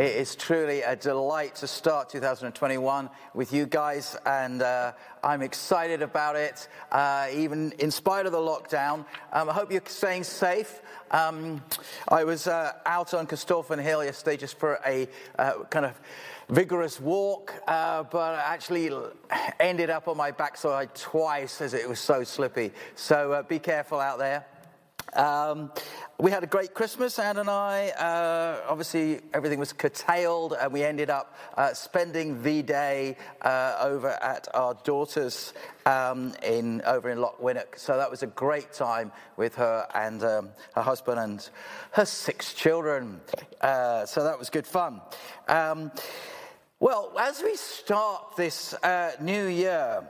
It is truly a delight to start 2021 with you guys, and uh, I'm excited about it, uh, even in spite of the lockdown. Um, I hope you're staying safe. Um, I was uh, out on Corstorphine Hill yesterday just for a uh, kind of vigorous walk, uh, but I actually ended up on my backside twice as it was so slippy. So uh, be careful out there. Um, we had a great Christmas, Anne and I. Uh, obviously, everything was curtailed, and we ended up uh, spending the day uh, over at our daughter's um, in over in Lochwinnock. So that was a great time with her and um, her husband and her six children. Uh, so that was good fun. Um, well, as we start this uh, new year.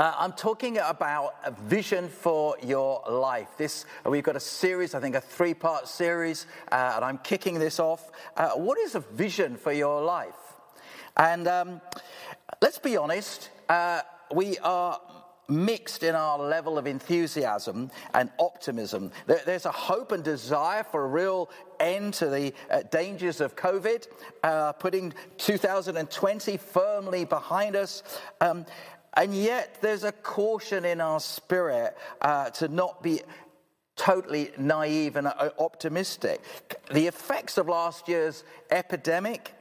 Uh, I'm talking about a vision for your life. This we've got a series, I think a three-part series, uh, and I'm kicking this off. Uh, what is a vision for your life? And um, let's be honest, uh, we are mixed in our level of enthusiasm and optimism. There's a hope and desire for a real end to the uh, dangers of COVID, uh, putting 2020 firmly behind us. Um, and yet, there's a caution in our spirit uh, to not be totally naive and uh, optimistic. The effects of last year's epidemic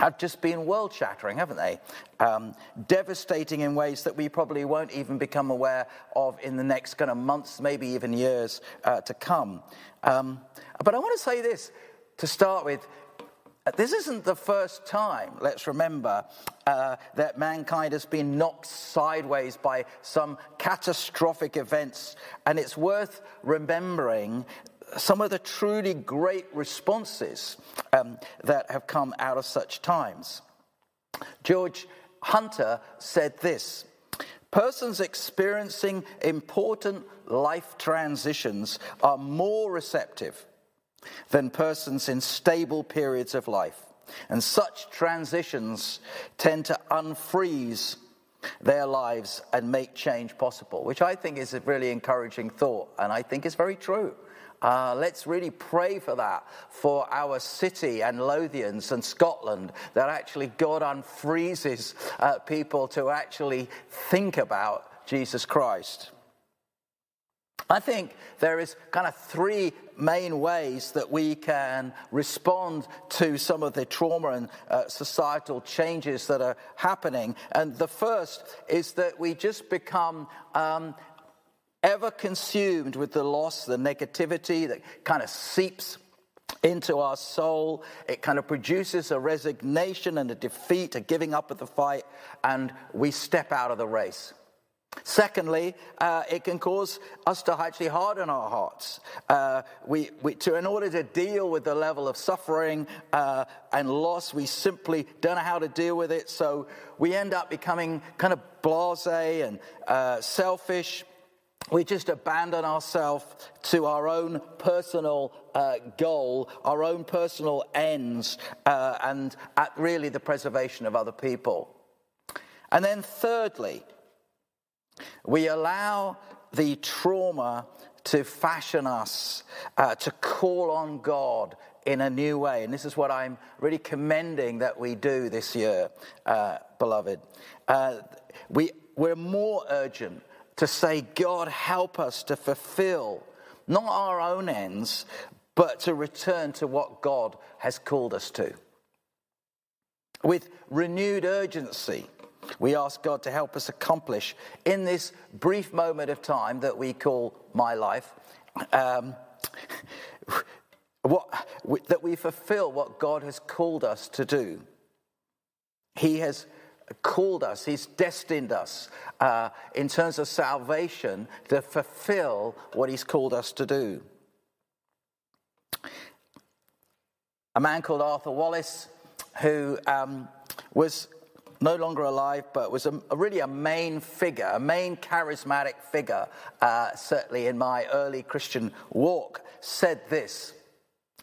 have just been world shattering, haven't they? Um, devastating in ways that we probably won't even become aware of in the next kind of months, maybe even years uh, to come. Um, but I want to say this to start with this isn't the first time, let's remember, uh, that mankind has been knocked sideways by some catastrophic events. And it's worth remembering some of the truly great responses um, that have come out of such times. George Hunter said this Persons experiencing important life transitions are more receptive than persons in stable periods of life. And such transitions tend to unfreeze their lives and make change possible, which I think is a really encouraging thought, and I think is very true. Uh, let's really pray for that for our city and Lothians and Scotland, that actually God unfreezes uh, people to actually think about Jesus Christ. I think there is kind of three main ways that we can respond to some of the trauma and uh, societal changes that are happening. And the first is that we just become um, ever consumed with the loss, the negativity that kind of seeps into our soul. It kind of produces a resignation and a defeat, a giving up of the fight, and we step out of the race. Secondly, uh, it can cause us to actually harden our hearts. Uh, we, we, to, in order to deal with the level of suffering uh, and loss, we simply don't know how to deal with it. So we end up becoming kind of blase and uh, selfish. We just abandon ourselves to our own personal uh, goal, our own personal ends, uh, and at really the preservation of other people. And then, thirdly, we allow the trauma to fashion us, uh, to call on God in a new way. And this is what I'm really commending that we do this year, uh, beloved. Uh, we, we're more urgent to say, God, help us to fulfill not our own ends, but to return to what God has called us to. With renewed urgency, we ask God to help us accomplish in this brief moment of time that we call my life, um, what, that we fulfill what God has called us to do. He has called us, He's destined us uh, in terms of salvation to fulfill what He's called us to do. A man called Arthur Wallis, who um, was no longer alive, but was a, a really a main figure, a main charismatic figure, uh, certainly in my early Christian walk, said this.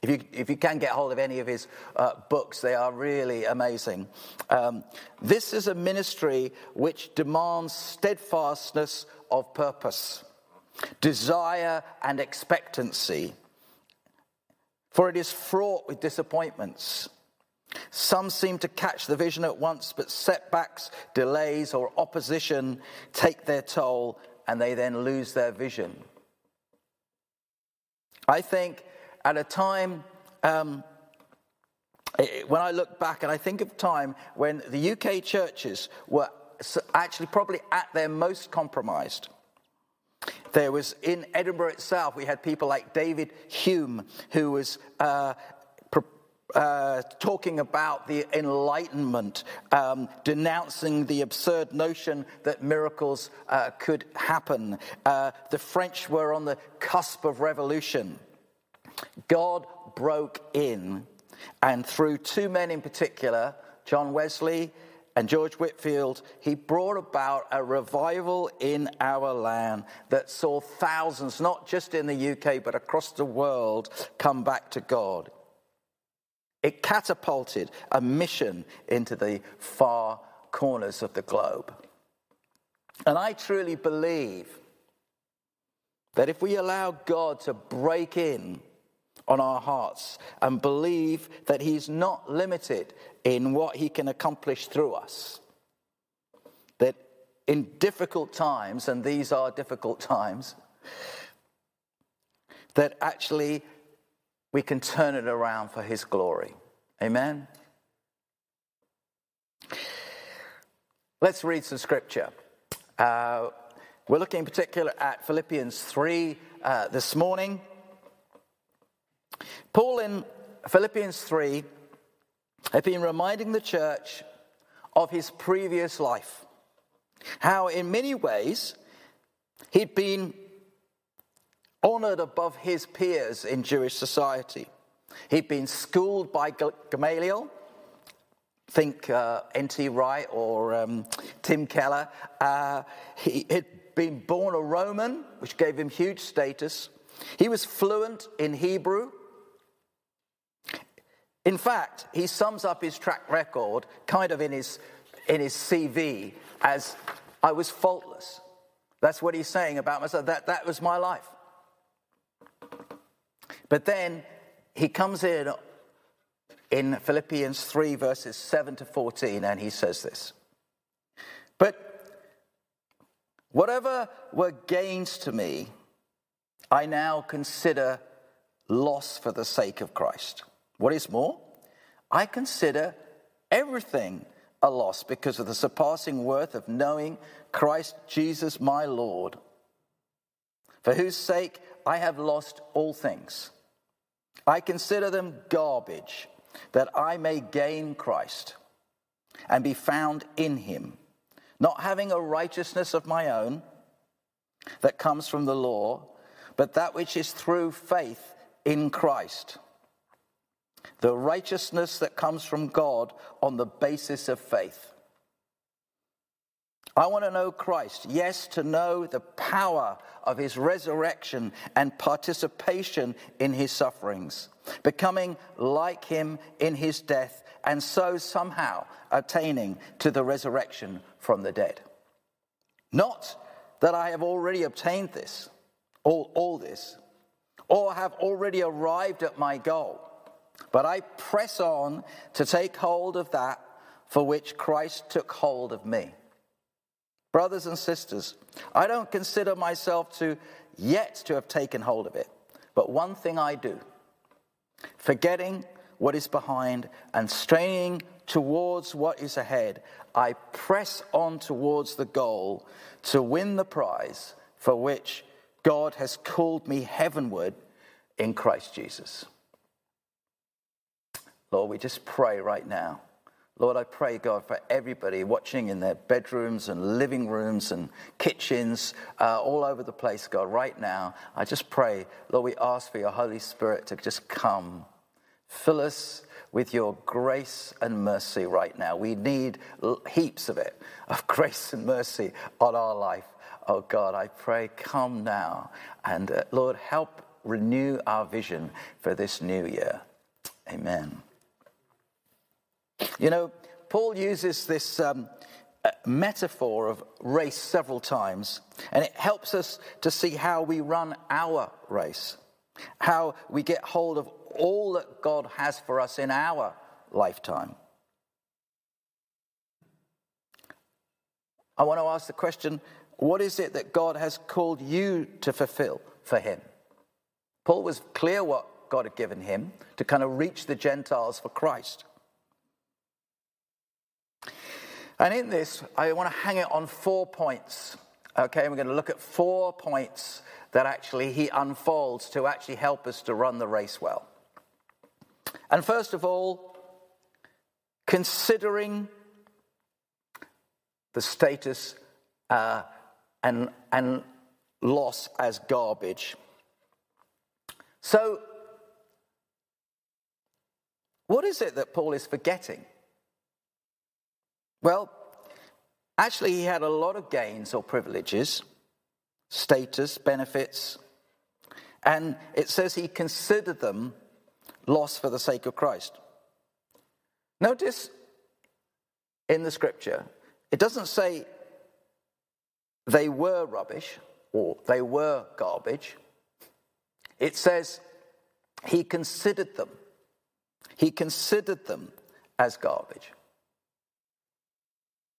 If you, if you can get hold of any of his uh, books, they are really amazing. Um, this is a ministry which demands steadfastness of purpose, desire, and expectancy, for it is fraught with disappointments. Some seem to catch the vision at once, but setbacks, delays, or opposition take their toll and they then lose their vision. I think at a time um, when I look back and I think of time when the UK churches were actually probably at their most compromised. There was in Edinburgh itself, we had people like David Hume, who was uh, uh, talking about the Enlightenment, um, denouncing the absurd notion that miracles uh, could happen. Uh, the French were on the cusp of revolution. God broke in, and through two men in particular, John Wesley and George Whitefield, he brought about a revival in our land that saw thousands, not just in the UK, but across the world, come back to God. It catapulted a mission into the far corners of the globe. And I truly believe that if we allow God to break in on our hearts and believe that He's not limited in what He can accomplish through us, that in difficult times, and these are difficult times, that actually we can turn it around for His glory. Amen? Let's read some scripture. Uh, we're looking in particular at Philippians 3 uh, this morning. Paul in Philippians 3 had been reminding the church of his previous life. How, in many ways, he'd been honored above his peers in Jewish society. He'd been schooled by Gamaliel, think uh, N.T. Wright or um, Tim Keller. Uh, he had been born a Roman, which gave him huge status. He was fluent in Hebrew. In fact, he sums up his track record kind of in his, in his CV as I was faultless. That's what he's saying about myself. That, that was my life. But then he comes in in Philippians 3, verses 7 to 14, and he says this. But whatever were gains to me, I now consider loss for the sake of Christ. What is more, I consider everything a loss because of the surpassing worth of knowing Christ Jesus my Lord, for whose sake I have lost all things. I consider them garbage that I may gain Christ and be found in him, not having a righteousness of my own that comes from the law, but that which is through faith in Christ the righteousness that comes from God on the basis of faith. I want to know Christ. Yes, to know the power of his resurrection and participation in his sufferings, becoming like him in his death, and so somehow attaining to the resurrection from the dead. Not that I have already obtained this, all, all this, or have already arrived at my goal but I press on to take hold of that for which Christ took hold of me. Brothers and sisters, I don't consider myself to yet to have taken hold of it, but one thing I do, forgetting what is behind and straining towards what is ahead, I press on towards the goal to win the prize for which God has called me heavenward in Christ Jesus. Lord, we just pray right now. Lord, I pray, God, for everybody watching in their bedrooms and living rooms and kitchens, uh, all over the place, God, right now. I just pray, Lord, we ask for your Holy Spirit to just come. Fill us with your grace and mercy right now. We need heaps of it, of grace and mercy on our life. Oh, God, I pray, come now. And uh, Lord, help renew our vision for this new year. Amen. You know, Paul uses this um, uh, metaphor of race several times, and it helps us to see how we run our race, how we get hold of all that God has for us in our lifetime. I want to ask the question what is it that God has called you to fulfill for him? Paul was clear what God had given him to kind of reach the Gentiles for Christ. And in this, I want to hang it on four points. Okay, we're going to look at four points that actually he unfolds to actually help us to run the race well. And first of all, considering the status uh, and, and loss as garbage. So, what is it that Paul is forgetting? Well, actually, he had a lot of gains or privileges, status, benefits, and it says he considered them loss for the sake of Christ. Notice in the scripture, it doesn't say they were rubbish or they were garbage. It says he considered them. He considered them as garbage.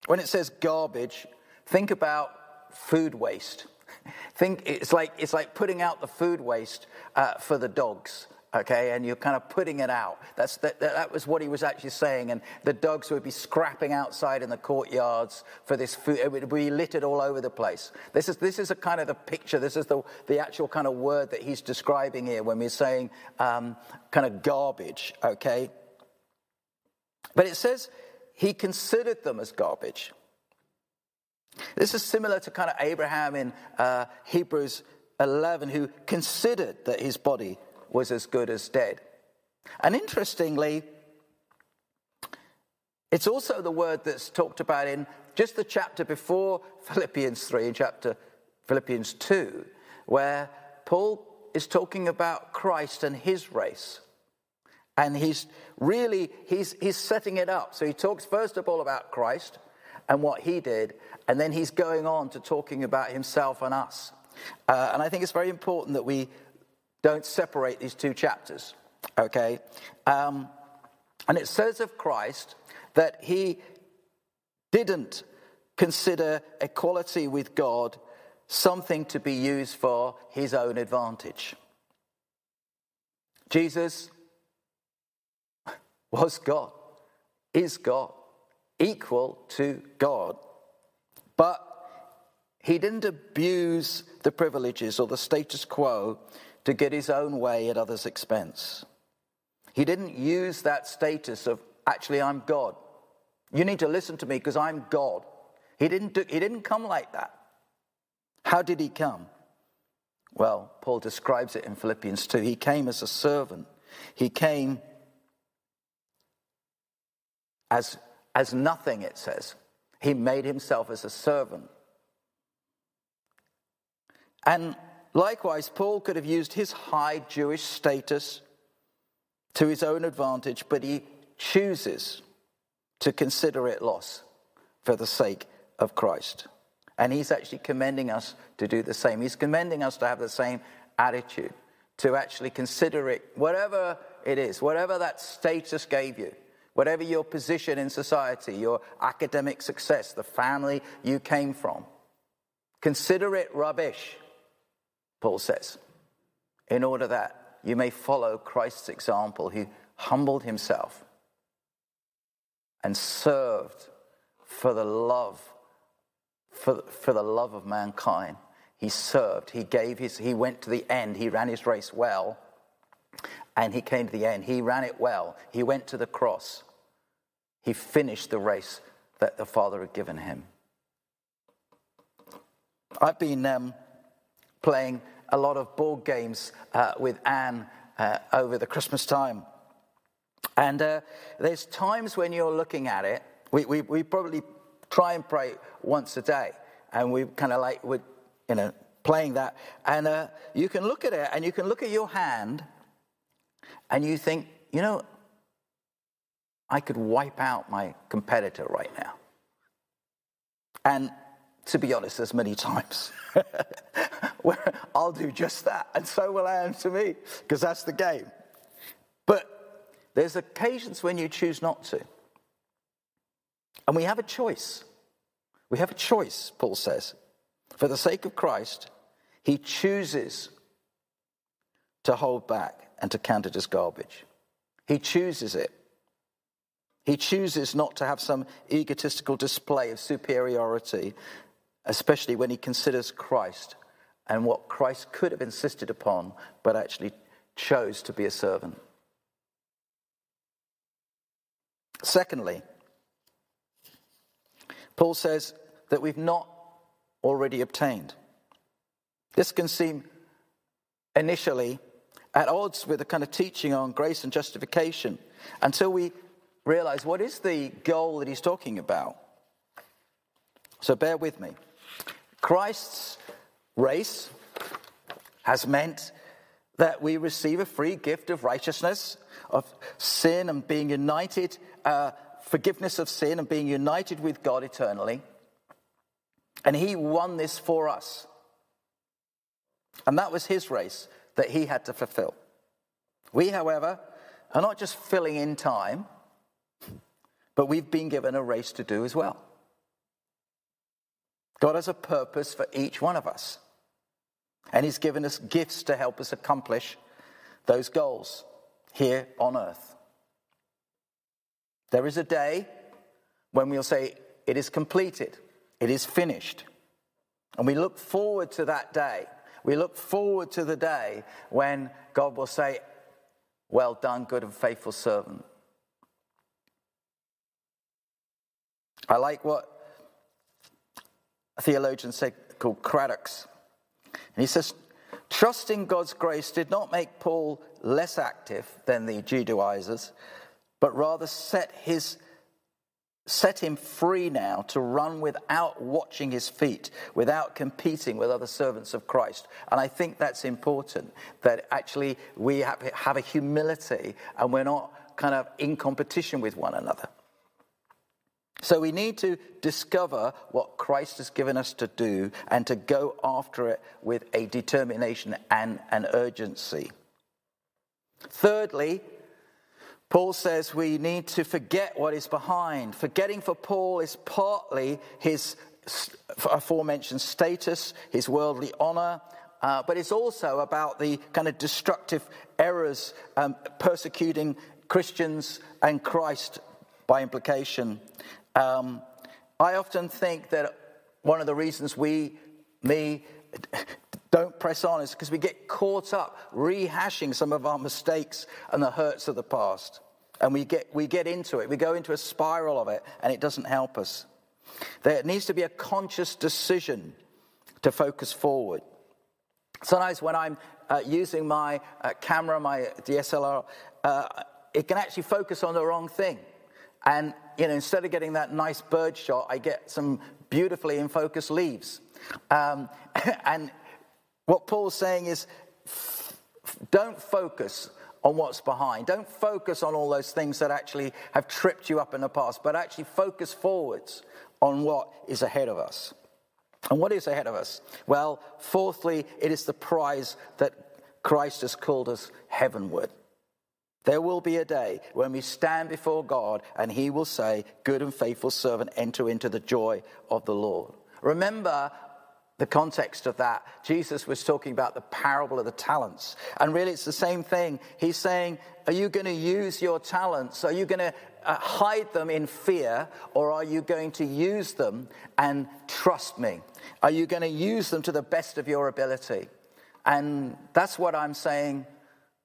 When it says garbage, think about food waste. Think it's like, it's like putting out the food waste uh, for the dogs okay, and you're kind of putting it out. That's, that, that was what he was actually saying. And the dogs would be scrapping outside in the courtyards for this food. It would be littered all over the place. This is, this is a kind of the picture, this is the, the actual kind of word that he's describing here when we're saying um, kind of garbage, okay? But it says he considered them as garbage. This is similar to kind of Abraham in uh, Hebrews 11, who considered that his body was as good as dead. And interestingly, it's also the word that's talked about in just the chapter before Philippians 3, in chapter Philippians 2, where Paul is talking about Christ and his race. And he's really he's he's setting it up. So he talks first of all about Christ and what he did, and then he's going on to talking about himself and us. Uh, and I think it's very important that we don't separate these two chapters, okay? Um, and it says of Christ that he didn't consider equality with God something to be used for his own advantage. Jesus was God, is God, equal to God. But he didn't abuse the privileges or the status quo to get his own way at others' expense. He didn't use that status of, actually, I'm God. You need to listen to me because I'm God. He didn't, do, he didn't come like that. How did he come? Well, Paul describes it in Philippians 2. He came as a servant, he came as, as nothing, it says. He made himself as a servant. And Likewise, Paul could have used his high Jewish status to his own advantage, but he chooses to consider it loss for the sake of Christ. And he's actually commending us to do the same. He's commending us to have the same attitude, to actually consider it, whatever it is, whatever that status gave you, whatever your position in society, your academic success, the family you came from. Consider it rubbish Paul says, in order that you may follow Christ's example, he humbled himself and served for the love, for, for the love of mankind. He served, he gave his, he went to the end, he ran his race well, and he came to the end. He ran it well, he went to the cross, he finished the race that the Father had given him. I've been um, playing a lot of board games uh, with Anne uh, over the Christmas time. And uh, there's times when you're looking at it, we, we, we probably try and pray once a day. And we kind of like, we're, you know, playing that. And uh, you can look at it and you can look at your hand and you think, you know, I could wipe out my competitor right now. And to be honest, there's many times where I'll do just that, and so will Anne to me, because that's the game. But there's occasions when you choose not to. And we have a choice. We have a choice, Paul says. For the sake of Christ, he chooses to hold back and to count it as garbage. He chooses it. He chooses not to have some egotistical display of superiority, especially when he considers Christ and what Christ could have insisted upon, but actually chose to be a servant. Secondly, Paul says that we've not already obtained. This can seem initially at odds with the kind of teaching on grace and justification until we realize what is the goal that he's talking about. So bear with me. Christ's race has meant that we receive a free gift of righteousness, of sin and being united, uh, forgiveness of sin and being united with God eternally. And he won this for us. And that was his race that he had to fulfill. We, however, are not just filling in time, but we've been given a race to do as well. God has a purpose for each one of us, and He's given us gifts to help us accomplish those goals here on earth. There is a day when we'll say, It is completed, it is finished. And we look forward to that day. We look forward to the day when God will say, Well done, good and faithful servant. I like what a theologian said called Craddock's. And he says, Trusting God's grace did not make Paul less active than the Judaizers, but rather set his set him free now to run without watching his feet, without competing with other servants of Christ. And I think that's important that actually we have, have a humility and we're not kind of in competition with one another. So we need to discover what Christ has given us to do and to go after it with a determination and an urgency. Thirdly, Paul says we need to forget what is behind. Forgetting for Paul is partly his aforementioned status, his worldly honor, uh, but it's also about the kind of destructive errors um, persecuting Christians and Christ by implication. Um, I often think that one of the reasons we, me, don't press on is because we get caught up rehashing some of our mistakes and the hurts of the past. And we get, we get into it. We go into a spiral of it, and it doesn't help us. There needs to be a conscious decision to focus forward. Sometimes when I'm uh, using my uh, camera, my DSLR, uh, it can actually focus on the wrong thing. And you know, instead of getting that nice bird shot, I get some beautifully in focus leaves. Um, and what Paul's saying is don't focus on what's behind. Don't focus on all those things that actually have tripped you up in the past, but actually focus forwards on what is ahead of us. And what is ahead of us? Well, fourthly, it is the prize that Christ has called us heavenward. There will be a day when we stand before God and He will say, Good and faithful servant, enter into the joy of the Lord. Remember, the context of that, Jesus was talking about the parable of the talents. And really, it's the same thing. He's saying, Are you going to use your talents? Are you going to uh, hide them in fear, or are you going to use them and trust me? Are you going to use them to the best of your ability? And that's what I'm saying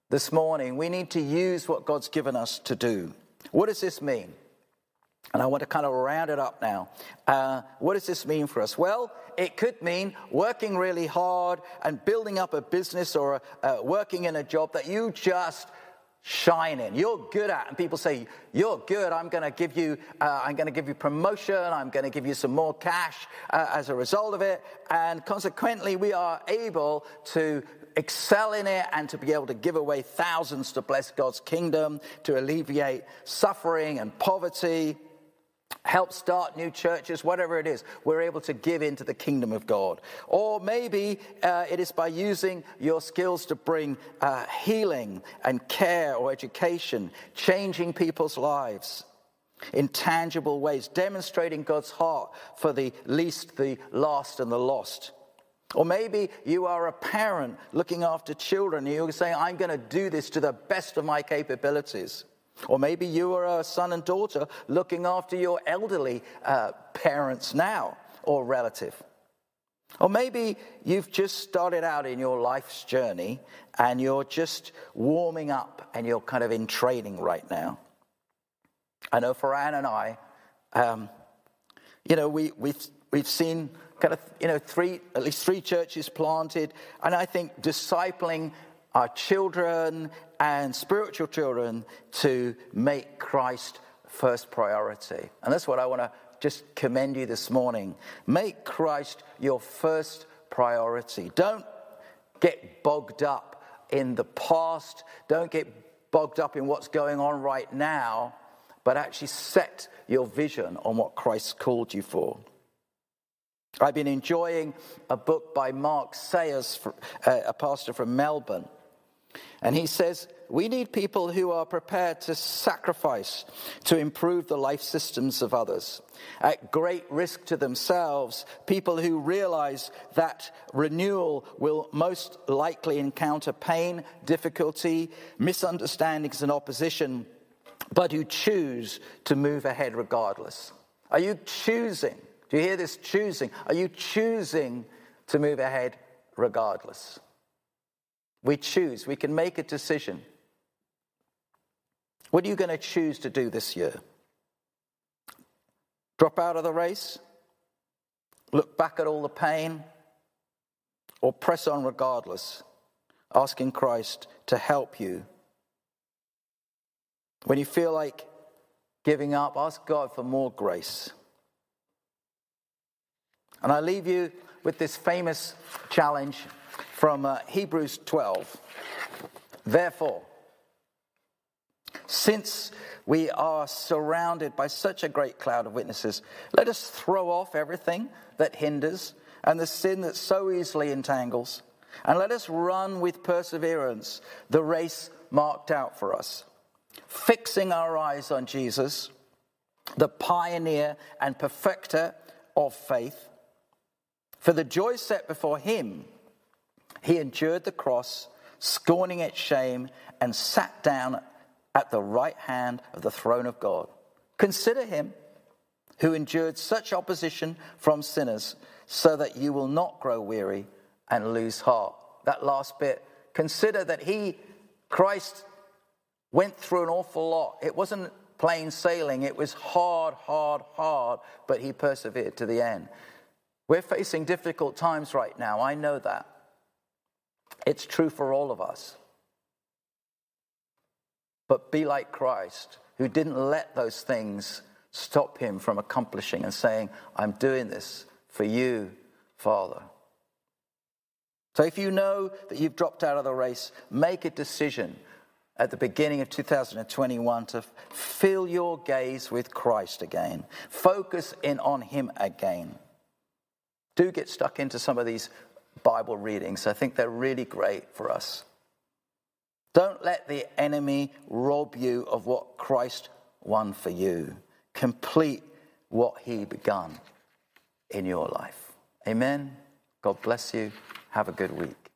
this morning. We need to use what God's given us to do. What does this mean? And I want to kind of round it up now. Uh, what does this mean for us? Well, it could mean working really hard and building up a business or uh, working in a job that you just shine in. You're good at, and people say, "You're good. I'm going to give you. Uh, I'm going to give you promotion. I'm going to give you some more cash uh, as a result of it." And consequently, we are able to excel in it and to be able to give away thousands to bless God's kingdom, to alleviate suffering and poverty. Help start new churches, whatever it is, we're able to give into the kingdom of God. Or maybe uh, it is by using your skills to bring uh, healing and care or education, changing people's lives in tangible ways, demonstrating God's heart for the least, the last, and the lost. Or maybe you are a parent looking after children and you're saying, I'm going to do this to the best of my capabilities. Or maybe you are a son and daughter looking after your elderly uh, parents now or relative. Or maybe you've just started out in your life's journey and you're just warming up and you're kind of in training right now. I know for Anne and I, um, you know, we, we've, we've seen kind of, you know, three, at least three churches planted. And I think discipling our children and spiritual children to make Christ first priority. And that's what I want to just commend you this morning. Make Christ your first priority. Don't get bogged up in the past, don't get bogged up in what's going on right now, but actually set your vision on what Christ called you for. I've been enjoying a book by Mark Sayers, uh, a pastor from Melbourne. And he says, We need people who are prepared to sacrifice to improve the life systems of others. At great risk to themselves, people who realize that renewal will most likely encounter pain, difficulty, misunderstandings, and opposition, but who choose to move ahead regardless. Are you choosing? Do you hear this choosing? Are you choosing to move ahead regardless? We choose, we can make a decision. What are you going to choose to do this year? Drop out of the race? Look back at all the pain? Or press on regardless, asking Christ to help you? When you feel like giving up, ask God for more grace. And I leave you with this famous challenge from uh, Hebrews 12. Therefore, since we are surrounded by such a great cloud of witnesses, let us throw off everything that hinders and the sin that so easily entangles, and let us run with perseverance the race marked out for us, fixing our eyes on Jesus, the pioneer and perfecter of faith. For the joy set before him, he endured the cross, scorning its shame, and sat down at the right hand of the throne of God. Consider him who endured such opposition from sinners, so that you will not grow weary and lose heart. That last bit, consider that he, Christ, went through an awful lot. It wasn't plain sailing, it was hard, hard, hard, but he persevered to the end. We're facing difficult times right now, I know that. It's true for all of us. But be like Christ, who didn't let those things stop him from accomplishing and saying, I'm doing this for you, Father. So if you know that you've dropped out of the race, make a decision at the beginning of 2021 to fill your gaze with Christ again. Focus in on Him again. Do get stuck into some of these Bible readings. I think they're really great for us. Don't let the enemy rob you of what Christ won for you. Complete what he begun in your life. Amen. God bless you. Have a good week.